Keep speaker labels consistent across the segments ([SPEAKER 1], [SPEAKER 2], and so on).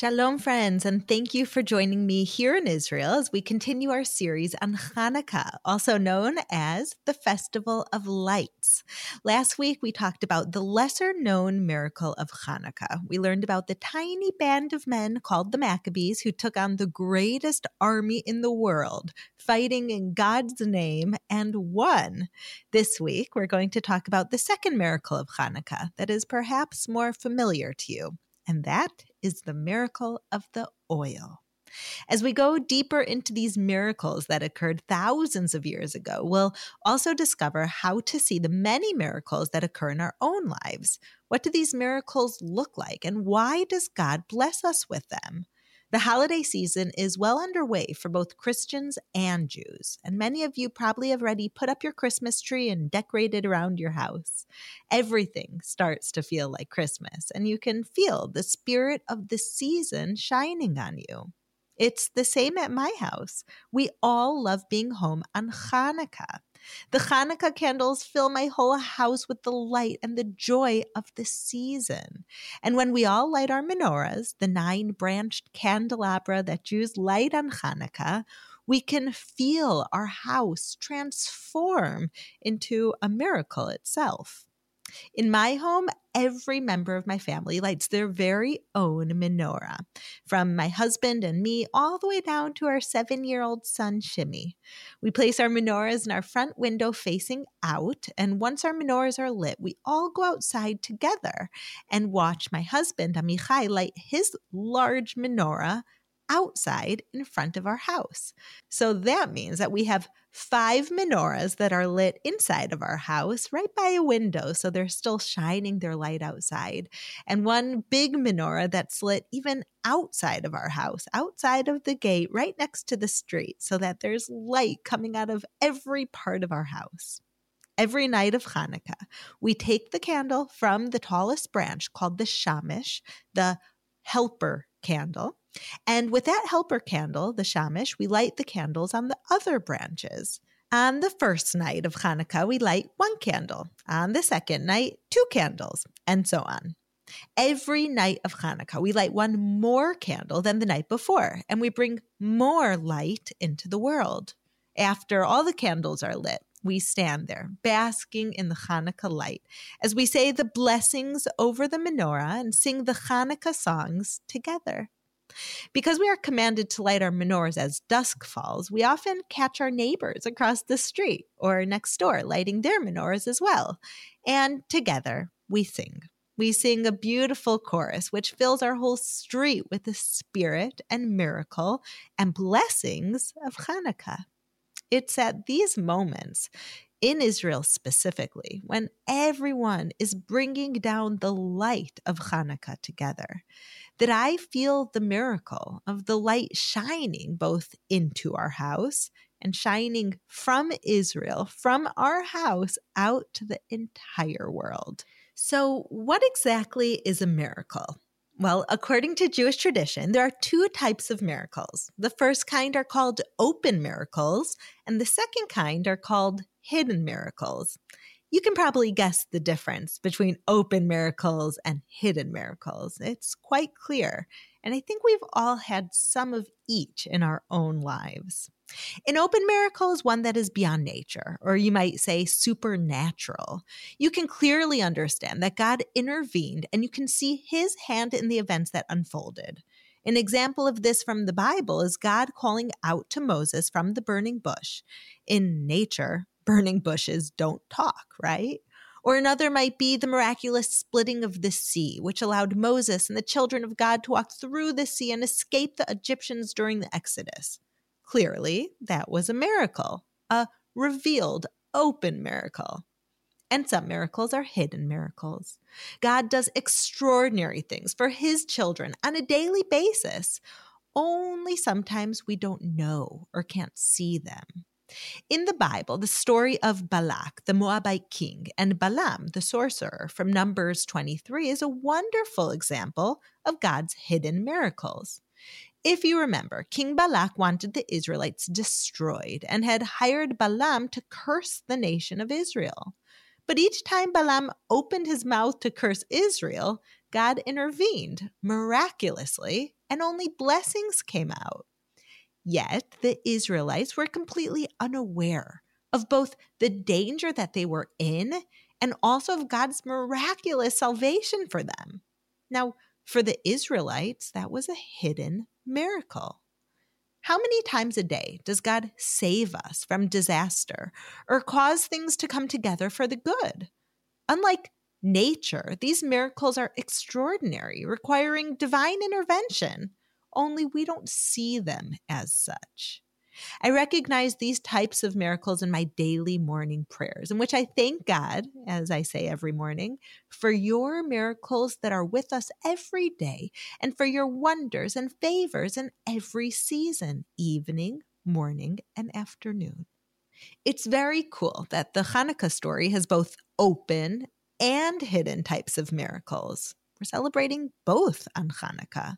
[SPEAKER 1] Shalom, friends, and thank you for joining me here in Israel as we continue our series on Hanukkah, also known as the Festival of Lights. Last week, we talked about the lesser known miracle of Hanukkah. We learned about the tiny band of men called the Maccabees who took on the greatest army in the world, fighting in God's name and won. This week, we're going to talk about the second miracle of Hanukkah that is perhaps more familiar to you and that is the miracle of the oil. As we go deeper into these miracles that occurred thousands of years ago, we'll also discover how to see the many miracles that occur in our own lives. What do these miracles look like, and why does God bless us with them? The holiday season is well underway for both Christians and Jews, and many of you probably have already put up your Christmas tree and decorated around your house. Everything starts to feel like Christmas, and you can feel the spirit of the season shining on you. It's the same at my house. We all love being home on Hanukkah. The Hanukkah candles fill my whole house with the light and the joy of the season. And when we all light our menorahs, the nine branched candelabra that Jews light on Hanukkah, we can feel our house transform into a miracle itself. In my home, every member of my family lights their very own menorah, from my husband and me all the way down to our seven year old son, Shimmy. We place our menorahs in our front window facing out, and once our menorahs are lit, we all go outside together and watch my husband, Amichai, light his large menorah outside in front of our house. So that means that we have five menorahs that are lit inside of our house right by a window. So they're still shining their light outside. And one big menorah that's lit even outside of our house, outside of the gate, right next to the street, so that there's light coming out of every part of our house. Every night of Hanukkah, we take the candle from the tallest branch called the shamish, the helper candle, and with that helper candle, the shamish, we light the candles on the other branches. On the first night of Hanukkah, we light one candle. On the second night, two candles, and so on. Every night of Hanukkah, we light one more candle than the night before, and we bring more light into the world. After all the candles are lit, we stand there, basking in the Hanukkah light, as we say the blessings over the menorah and sing the Hanukkah songs together. Because we are commanded to light our menorahs as dusk falls, we often catch our neighbors across the street or next door lighting their menorahs as well. And together we sing. We sing a beautiful chorus which fills our whole street with the spirit and miracle and blessings of Hanukkah. It's at these moments in Israel specifically, when everyone is bringing down the light of Hanukkah together, that I feel the miracle of the light shining both into our house and shining from Israel, from our house out to the entire world. So, what exactly is a miracle? Well, according to Jewish tradition, there are two types of miracles. The first kind are called open miracles, and the second kind are called hidden miracles. You can probably guess the difference between open miracles and hidden miracles. It's quite clear. And I think we've all had some of each in our own lives. An open miracle is one that is beyond nature, or you might say supernatural. You can clearly understand that God intervened and you can see his hand in the events that unfolded. An example of this from the Bible is God calling out to Moses from the burning bush. In nature, burning bushes don't talk, right? Or another might be the miraculous splitting of the sea, which allowed Moses and the children of God to walk through the sea and escape the Egyptians during the Exodus. Clearly, that was a miracle, a revealed, open miracle. and some miracles are hidden miracles. God does extraordinary things for his children on a daily basis. Only sometimes we don't know or can't see them. In the Bible, the story of Balak, the Moabite king, and Balaam, the sorcerer, from Numbers 23 is a wonderful example of God's hidden miracles. If you remember, King Balak wanted the Israelites destroyed and had hired Balaam to curse the nation of Israel. But each time Balaam opened his mouth to curse Israel, God intervened miraculously, and only blessings came out. Yet the Israelites were completely unaware of both the danger that they were in and also of God's miraculous salvation for them. Now, for the Israelites, that was a hidden miracle. How many times a day does God save us from disaster or cause things to come together for the good? Unlike nature, these miracles are extraordinary, requiring divine intervention, only we don't see them as such. I recognize these types of miracles in my daily morning prayers, in which I thank God, as I say every morning, for your miracles that are with us every day and for your wonders and favors in every season, evening, morning, and afternoon. It's very cool that the Hanukkah story has both open and hidden types of miracles. We're celebrating both on Hanukkah.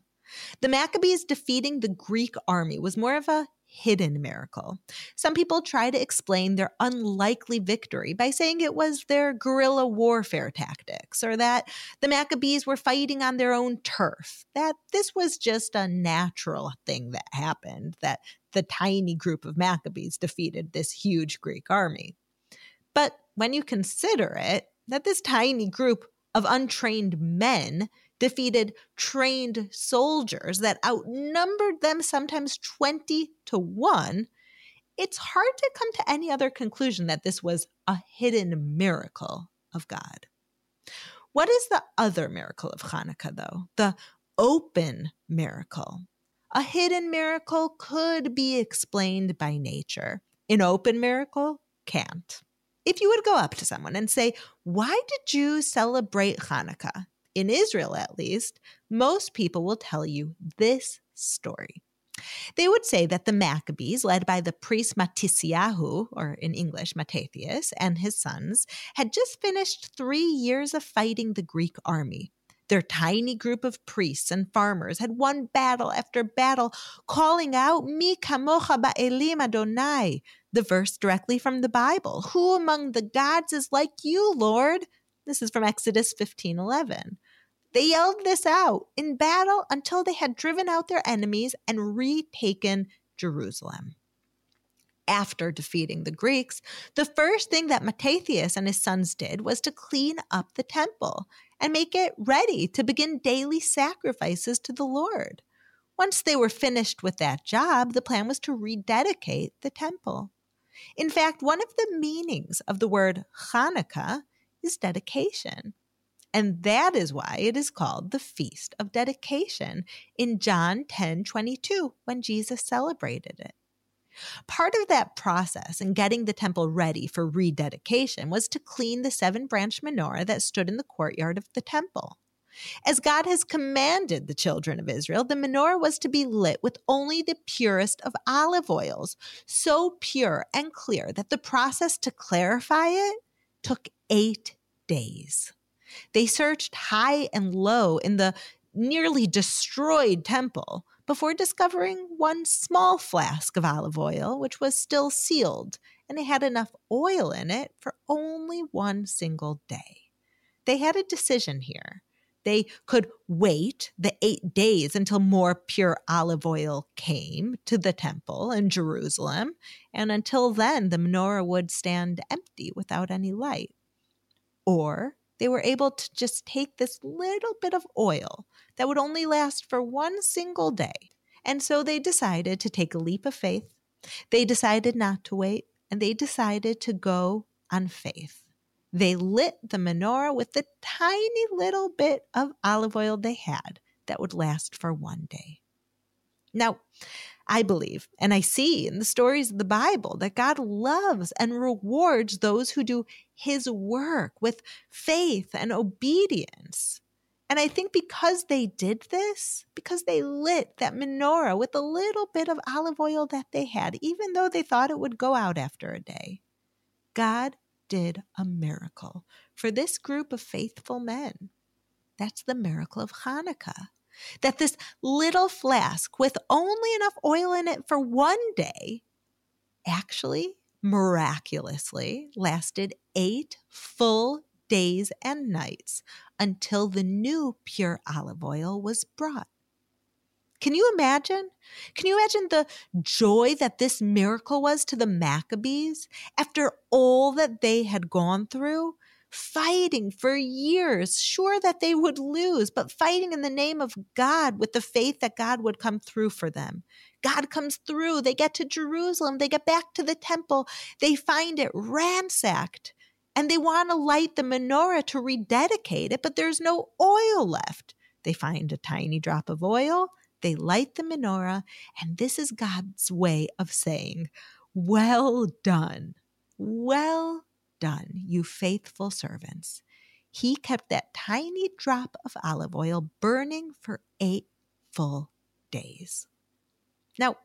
[SPEAKER 1] The Maccabees defeating the Greek army was more of a hidden miracle. Some people try to explain their unlikely victory by saying it was their guerrilla warfare tactics or that the Maccabees were fighting on their own turf, that this was just a natural thing that happened, that the tiny group of Maccabees defeated this huge Greek army. But when you consider it, that this tiny group of untrained men defeated trained soldiers that outnumbered them sometimes 20 to 1, it's hard to come to any other conclusion that this was a hidden miracle of God. What is the other miracle of Hanukkah, though? The open miracle. A hidden miracle could be explained by nature, an open miracle can't. If you would go up to someone and say, Why did Jews celebrate Hanukkah? In Israel at least, most people will tell you this story. They would say that the Maccabees, led by the priest Matisyahu, or in English, Mattathias, and his sons, had just finished three years of fighting the Greek army. Their tiny group of priests and farmers had won battle after battle, calling out, Mi kamocha ba'elim Adonai, the verse directly from the Bible. Who among the gods is like you, Lord? This is from Exodus 15 11. They yelled this out in battle until they had driven out their enemies and retaken Jerusalem. After defeating the Greeks, the first thing that Mattathias and his sons did was to clean up the temple and make it ready to begin daily sacrifices to the Lord. Once they were finished with that job, the plan was to rededicate the temple. In fact, one of the meanings of the word Hanukkah is dedication. And that is why it is called the Feast of Dedication in John 10 22, when Jesus celebrated it. Part of that process in getting the temple ready for rededication was to clean the seven branch menorah that stood in the courtyard of the temple. As God has commanded the children of Israel, the menorah was to be lit with only the purest of olive oils, so pure and clear that the process to clarify it took eight days. They searched high and low in the nearly destroyed temple before discovering one small flask of olive oil, which was still sealed, and it had enough oil in it for only one single day. They had a decision here. They could wait the eight days until more pure olive oil came to the temple in Jerusalem, and until then, the menorah would stand empty without any light. Or they were able to just take this little bit of oil that would only last for one single day. And so they decided to take a leap of faith. They decided not to wait, and they decided to go on faith. They lit the menorah with the tiny little bit of olive oil they had that would last for one day. Now, I believe and I see in the stories of the Bible that God loves and rewards those who do his work with faith and obedience. And I think because they did this, because they lit that menorah with a little bit of olive oil that they had, even though they thought it would go out after a day, God did a miracle for this group of faithful men. That's the miracle of Hanukkah. That this little flask with only enough oil in it for one day actually miraculously lasted eight full days and nights until the new pure olive oil was brought. Can you imagine? Can you imagine the joy that this miracle was to the Maccabees after all that they had gone through? Fighting for years, sure that they would lose, but fighting in the name of God with the faith that God would come through for them. God comes through. They get to Jerusalem. They get back to the temple. They find it ransacked and they want to light the menorah to rededicate it, but there's no oil left. They find a tiny drop of oil they light the menorah, and this is God's way of saying, Well done, well done, you faithful servants. He kept that tiny drop of olive oil burning for eight full days. Now,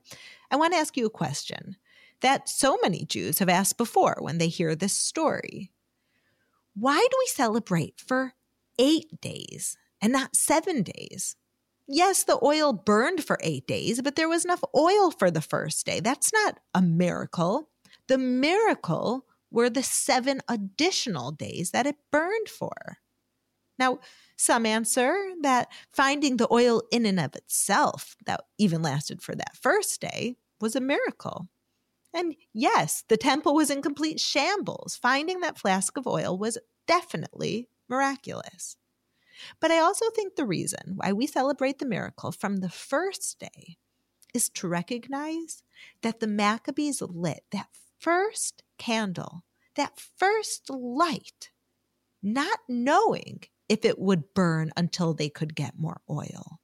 [SPEAKER 1] I want to ask you a question that so many Jews have asked before when they hear this story. Why do we celebrate for eight days and not seven days? yes, the oil burned for eight days, but there was enough oil for the first day. That's not a miracle. The miracle were the seven additional days that it burned for. Now, some answer that finding the oil in and of itself that even lasted for that first day was a miracle. And yes, the temple was in complete shambles. Finding that flask of oil was definitely miraculous. But I also think the reason why we celebrate the miracle from the first day is to recognize that the Maccabees lit that first candle, that first light, not knowing if it would burn until they could get more oil.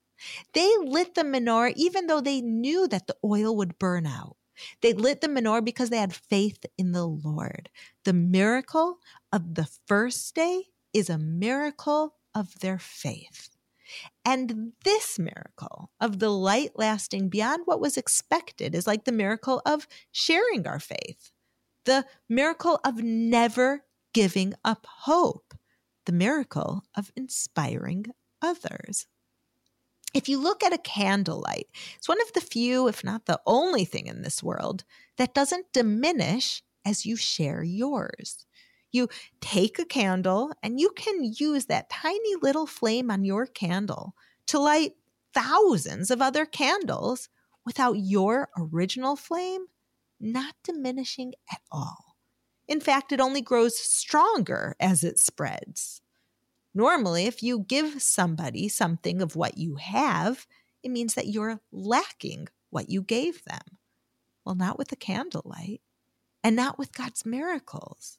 [SPEAKER 1] They lit the menorah even though they knew that the oil would burn out. They lit the menorah because they had faith in the Lord. The miracle of the first day is a miracle of their faith. And this miracle of the light lasting beyond what was expected is like the miracle of sharing our faith, the miracle of never giving up hope, the miracle of inspiring others. If you look at a candlelight, it's one of the few, if not the only thing in this world that doesn't diminish as you share yours. You take a candle and you can use that tiny little flame on your candle to light thousands of other candles without your original flame not diminishing at all. In fact, it only grows stronger as it spreads. Normally, if you give somebody something of what you have, it means that you're lacking what you gave them. Well, not with the candlelight and not with God's miracles.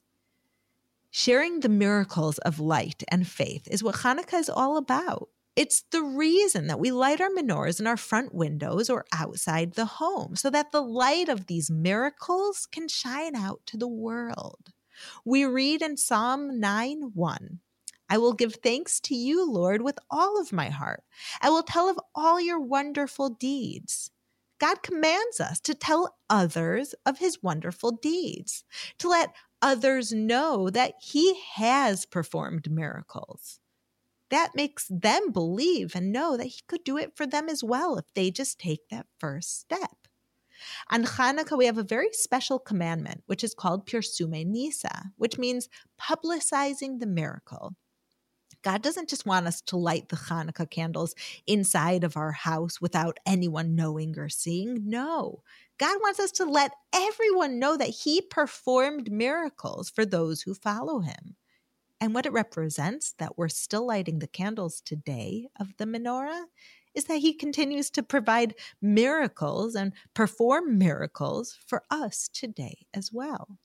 [SPEAKER 1] Sharing the miracles of light and faith is what Hanukkah is all about. It's the reason that we light our menorahs in our front windows or outside the home so that the light of these miracles can shine out to the world. We read in Psalm 9 1 I will give thanks to you, Lord, with all of my heart. I will tell of all your wonderful deeds. God commands us to tell others of his wonderful deeds, to let others know that he has performed miracles. That makes them believe and know that he could do it for them as well if they just take that first step. On Hanukkah, we have a very special commandment, which is called Pirsume Nisa, which means publicizing the miracle. God doesn't just want us to light the Hanukkah candles inside of our house without anyone knowing or seeing. No, God wants us to let everyone know that He performed miracles for those who follow Him. And what it represents, that we're still lighting the candles today of the menorah, is that He continues to provide miracles and perform miracles for us today as well.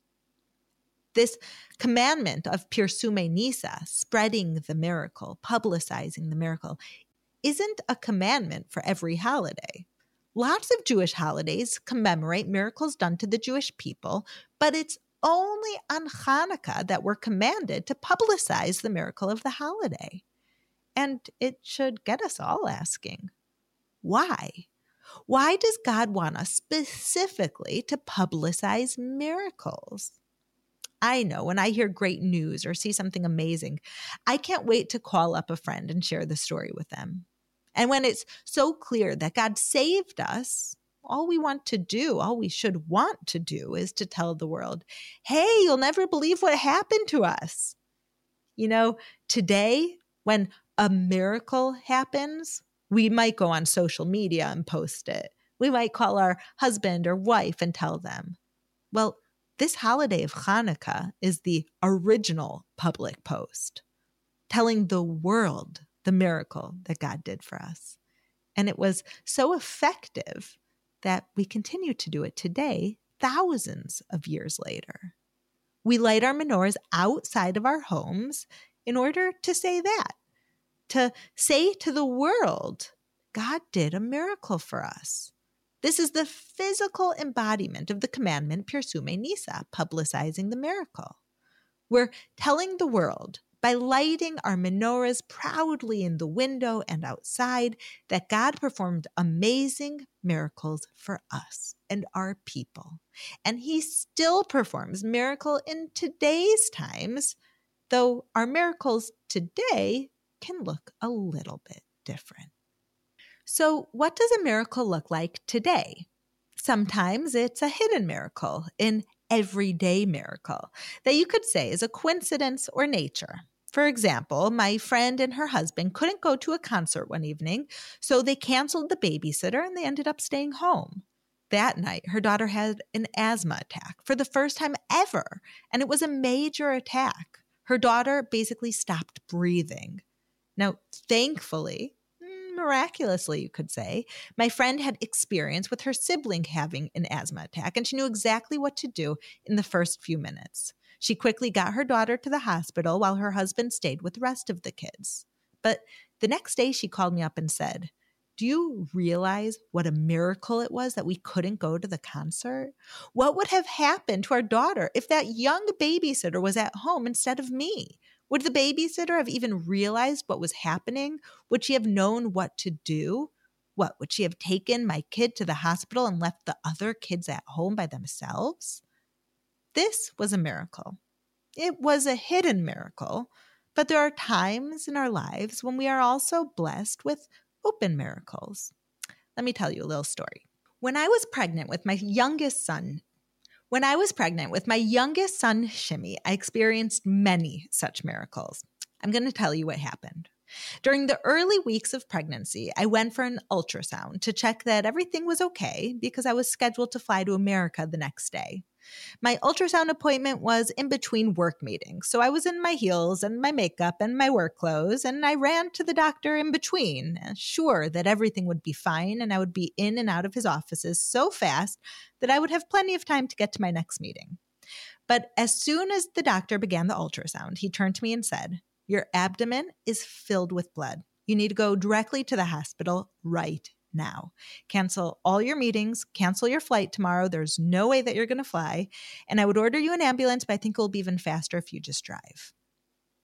[SPEAKER 1] This commandment of Pirsume Nisa, spreading the miracle, publicizing the miracle, isn't a commandment for every holiday. Lots of Jewish holidays commemorate miracles done to the Jewish people, but it's only on Hanukkah that we're commanded to publicize the miracle of the holiday. And it should get us all asking why? Why does God want us specifically to publicize miracles? I know when I hear great news or see something amazing, I can't wait to call up a friend and share the story with them. And when it's so clear that God saved us, all we want to do, all we should want to do is to tell the world, hey, you'll never believe what happened to us. You know, today, when a miracle happens, we might go on social media and post it. We might call our husband or wife and tell them. Well, this holiday of Hanukkah is the original public post, telling the world the miracle that God did for us. And it was so effective that we continue to do it today, thousands of years later. We light our menorahs outside of our homes in order to say that, to say to the world, God did a miracle for us. This is the physical embodiment of the commandment Pirsume Nisa, publicizing the miracle. We're telling the world by lighting our menorahs proudly in the window and outside that God performed amazing miracles for us and our people. And he still performs miracle in today's times, though our miracles today can look a little bit different. So, what does a miracle look like today? Sometimes it's a hidden miracle, an everyday miracle that you could say is a coincidence or nature. For example, my friend and her husband couldn't go to a concert one evening, so they canceled the babysitter and they ended up staying home. That night, her daughter had an asthma attack for the first time ever, and it was a major attack. Her daughter basically stopped breathing. Now, thankfully, mm, miraculously, you could say, my friend had experience with her sibling having an asthma attack, and she knew exactly what to do in the first few minutes. She quickly got her daughter to the hospital while her husband stayed with the rest of the kids. But the next day, she called me up and said, do you realize what a miracle it was that we couldn't go to the concert? What would have happened to our daughter if that young babysitter was at home instead of me? Would the babysitter have even realized what was happening? Would she have known what to do? What, would she have taken my kid to the hospital and left the other kids at home by themselves? This was a miracle. It was a hidden miracle, but there are times in our lives when we are also blessed with open miracles. Let me tell you a little story. When I was pregnant with my youngest son, when I was pregnant with my youngest son, Shimmy, I experienced many such miracles. I'm going to tell you what happened. During the early weeks of pregnancy, I went for an ultrasound to check that everything was okay because I was scheduled to fly to America the next day. My ultrasound appointment was in between work meetings, so I was in my heels and my makeup and my work clothes, and I ran to the doctor in between, sure that everything would be fine and I would be in and out of his offices so fast that I would have plenty of time to get to my next meeting. But as soon as the doctor began the ultrasound, he turned to me and said, Your abdomen is filled with blood. You need to go directly to the hospital right now. Cancel all your meetings, cancel your flight tomorrow. There's no way that you're going to fly. And I would order you an ambulance, but I think it'll be even faster if you just drive.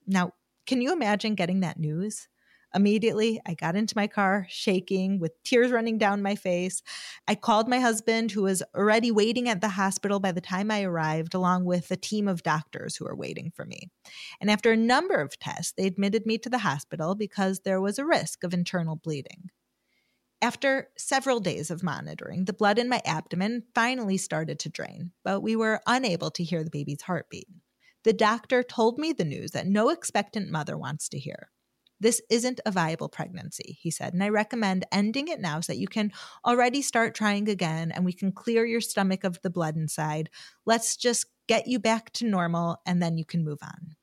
[SPEAKER 1] Now, can you imagine getting that news? Immediately, I got into my car, shaking with tears running down my face. I called my husband, who was already waiting at the hospital by the time I arrived, along with a team of doctors who were waiting for me. And after a number of tests, they admitted me to the hospital because there was a risk of internal bleeding. After several days of monitoring, the blood in my abdomen finally started to drain, but we were unable to hear the baby's heartbeat. The doctor told me the news that no expectant mother wants to hear. This isn't a viable pregnancy, he said, and I recommend ending it now so that you can already start trying again and we can clear your stomach of the blood inside. Let's just get you back to normal and then you can move on.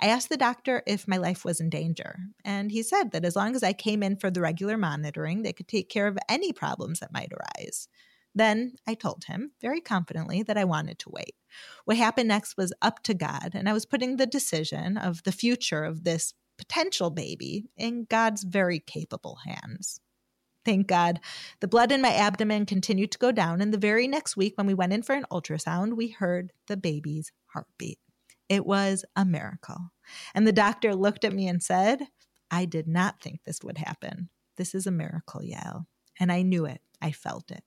[SPEAKER 1] I asked the doctor if my life was in danger, and he said that as long as I came in for the regular monitoring, they could take care of any problems that might arise. Then I told him very confidently that I wanted to wait. What happened next was up to God, and I was putting the decision of the future of this potential baby in God's very capable hands. Thank God. The blood in my abdomen continued to go down. And the very next week, when we went in for an ultrasound, we heard the baby's heartbeat. It was a miracle. And the doctor looked at me and said, I did not think this would happen. This is a miracle, Yael. And I knew it. I felt it.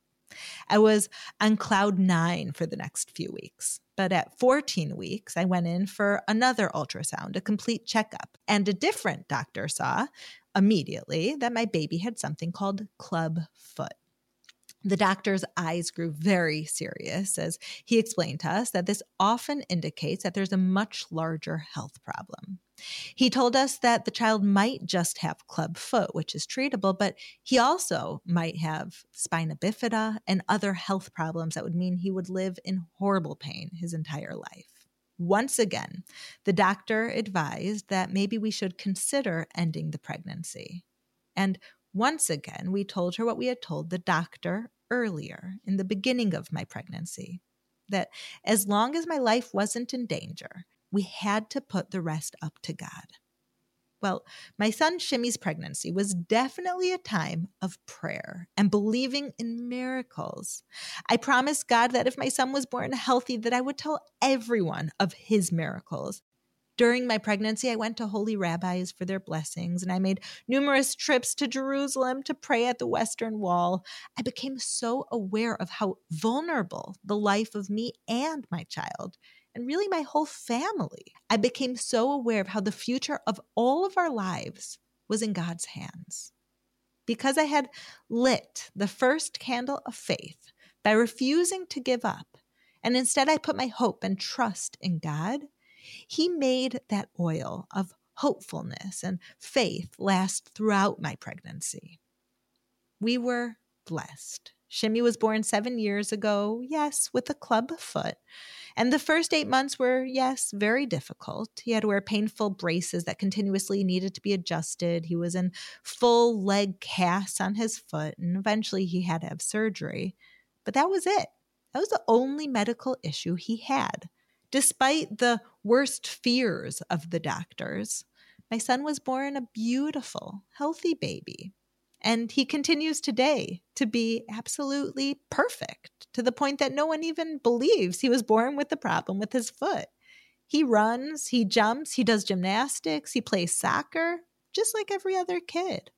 [SPEAKER 1] I was on cloud nine for the next few weeks. But at 14 weeks, I went in for another ultrasound, a complete checkup. And a different doctor saw immediately that my baby had something called club foot. The doctor's eyes grew very serious as he explained to us that this often indicates that there's a much larger health problem. He told us that the child might just have club foot, which is treatable, but he also might have spina bifida and other health problems that would mean he would live in horrible pain his entire life. Once again, the doctor advised that maybe we should consider ending the pregnancy. And once again, we told her what we had told the doctor earlier in the beginning of my pregnancy that as long as my life wasn't in danger, we had to put the rest up to God. Well, my son Shimmy's pregnancy was definitely a time of prayer and believing in miracles. I promised God that if my son was born healthy that I would tell everyone of his miracles. During my pregnancy, I went to holy rabbis for their blessings, and I made numerous trips to Jerusalem to pray at the Western Wall. I became so aware of how vulnerable the life of me and my child and really my whole family. I became so aware of how the future of all of our lives was in God's hands. Because I had lit the first candle of faith by refusing to give up, and instead I put my hope and trust in God, He made that oil of hopefulness and faith last throughout my pregnancy. We were blessed. Shimmy was born seven years ago, yes, with a club foot. And the first eight months were, yes, very difficult. He had to wear painful braces that continuously needed to be adjusted. He was in full leg casts on his foot, and eventually he had to have surgery. But that was it. That was the only medical issue he had. Despite the worst fears of the doctors, my son was born a beautiful, healthy baby. And he continues today to be absolutely perfect to the point that no one even believes he was born with the problem with his foot. He runs, he jumps, he does gymnastics, he plays soccer, just like every other kid.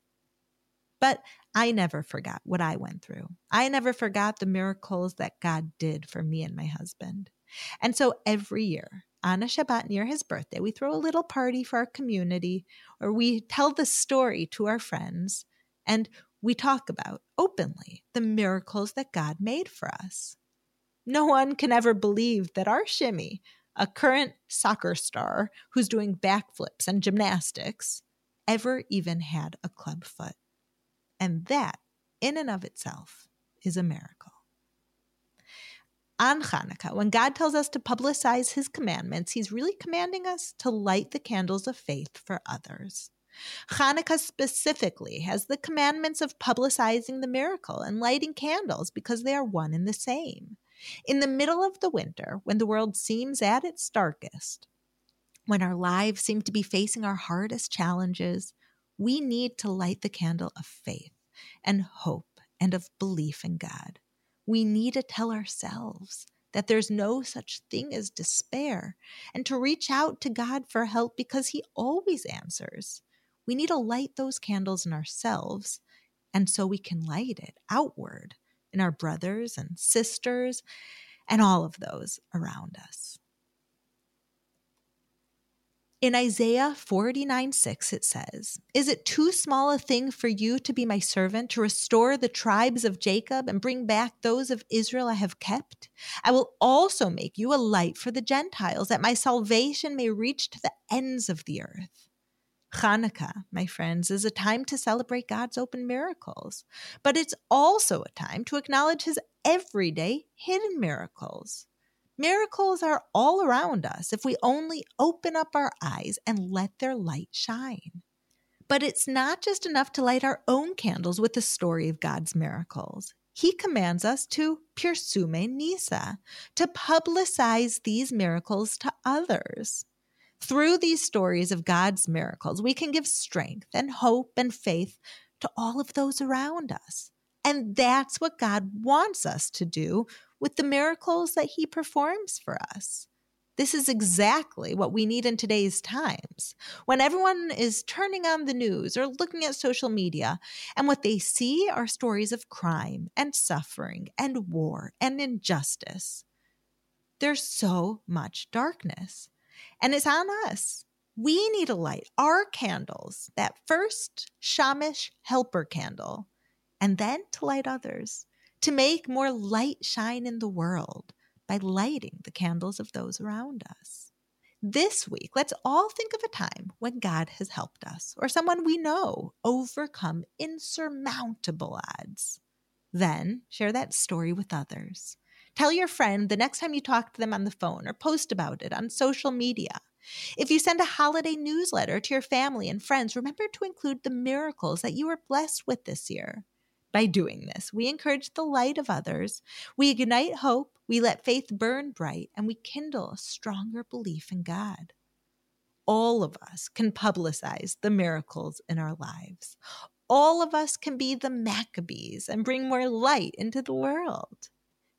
[SPEAKER 1] But I never forgot what I went through. I never forgot the miracles that God did for me and my husband. And so every year, on a Shabbat near his birthday, we throw a little party for our community, or we tell the story to our friends and we talk about openly the miracles that God made for us. No one can ever believe that our Shimmy, a current soccer star who's doing backflips and gymnastics, ever even had a club foot. And that, in and of itself, is a miracle. On Hanukkah, when God tells us to publicize his commandments, he's really commanding us to light the candles of faith for others. Hanukkah specifically has the commandments of publicizing the miracle and lighting candles because they are one and the same. In the middle of the winter, when the world seems at its darkest, when our lives seem to be facing our hardest challenges, we need to light the candle of faith and hope and of belief in God. We need to tell ourselves that there's no such thing as despair and to reach out to God for help because He always answers we need to light those candles in ourselves. And so we can light it outward in our brothers and sisters and all of those around us. In Isaiah 49 6, it says, Is it too small a thing for you to be my servant, to restore the tribes of Jacob and bring back those of Israel I have kept? I will also make you a light for the Gentiles, that my salvation may reach to the ends of the earth. Hanukkah, my friends, is a time to celebrate God's open miracles, but it's also a time to acknowledge his everyday hidden miracles. Miracles are all around us if we only open up our eyes and let their light shine. But it's not just enough to light our own candles with the story of God's miracles. He commands us to pirsume nisa, to publicize these miracles to others. Through these stories of God's miracles, we can give strength and hope and faith to all of those around us. And that's what God wants us to do with the miracles that He performs for us. This is exactly what we need in today's times. When everyone is turning on the news or looking at social media, and what they see are stories of crime and suffering and war and injustice. There's so much darkness, and it's on us. We need to light our candles, that first Shamish helper candle, and then to light others, to make more light shine in the world by lighting the candles of those around us. This week, let's all think of a time when God has helped us or someone we know overcome insurmountable odds. Then share that story with others. Tell your friend the next time you talk to them on the phone or post about it on social media. If you send a holiday newsletter to your family and friends, remember to include the miracles that you were blessed with this year. By doing this, we encourage the light of others, we ignite hope, we let faith burn bright, and we kindle a stronger belief in God. All of us can publicize the miracles in our lives. All of us can be the Maccabees and bring more light into the world.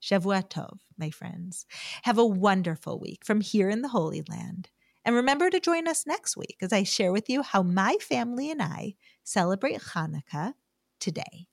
[SPEAKER 1] Shavua Tov, my friends. Have a wonderful week from here in the Holy Land. And remember to join us next week as I share with you how my family and I celebrate Hanukkah today.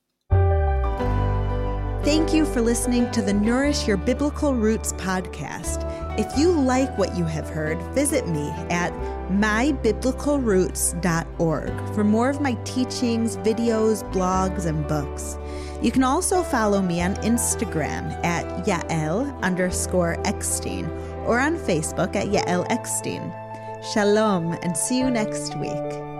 [SPEAKER 1] Thank you for listening to the Nourish Your Biblical Roots podcast. If you like what you have heard, visit me at mybiblicalroots.org for more of my teachings, videos, blogs, and books. You can also follow me on Instagram at Yael underscore Eckstein or on Facebook at Yael Eckstein. Shalom and see you next week.